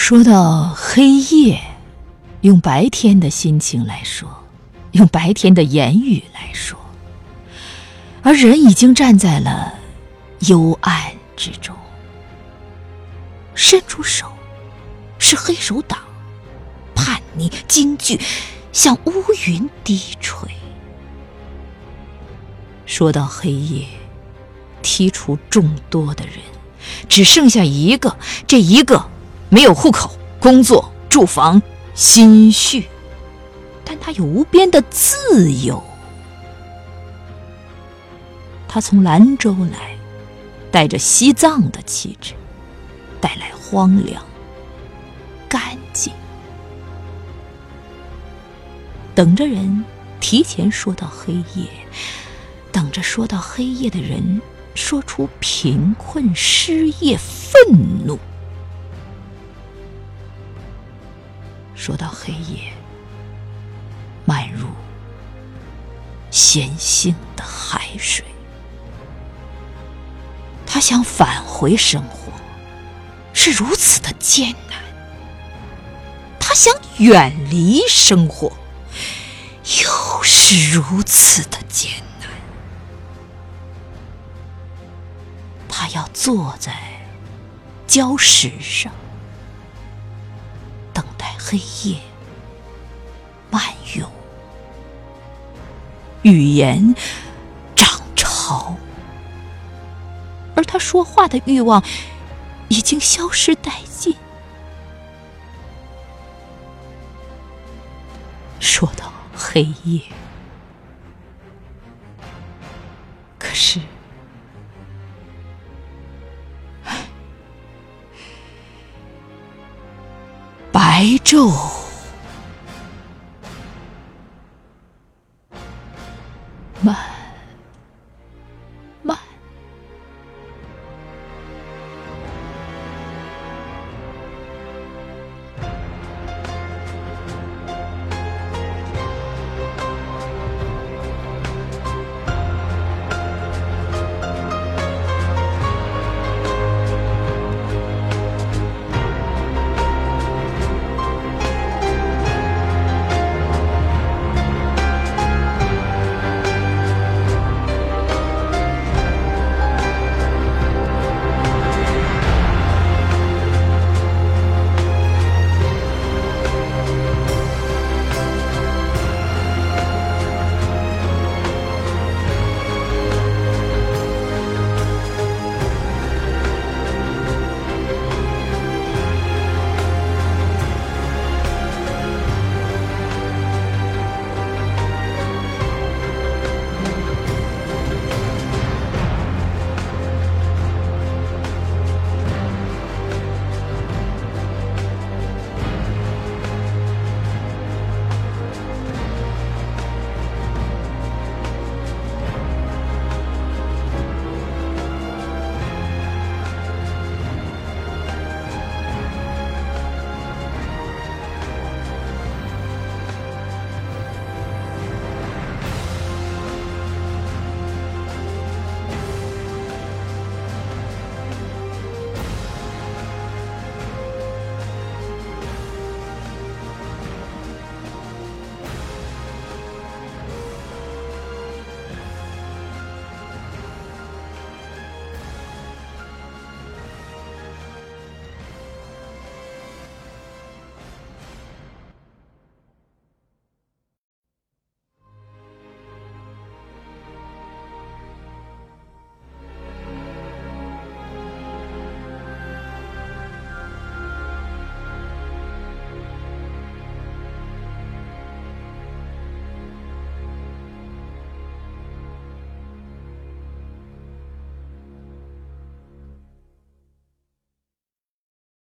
说到黑夜，用白天的心情来说，用白天的言语来说，而人已经站在了幽暗之中，伸出手，是黑手党，叛逆惊惧，向乌云低垂。说到黑夜，剔除众多的人，只剩下一个，这一个。没有户口、工作、住房、心绪，但他有无边的自由。他从兰州来，带着西藏的气质，带来荒凉、干净，等着人提前说到黑夜，等着说到黑夜的人说出贫困、失业、愤怒。说到黑夜，漫入咸性的海水，他想返回生活，是如此的艰难；他想远离生活，又是如此的艰难。他要坐在礁石上。黑夜漫涌，语言涨潮，而他说话的欲望已经消失殆尽。说到黑夜，可是。白昼。慢。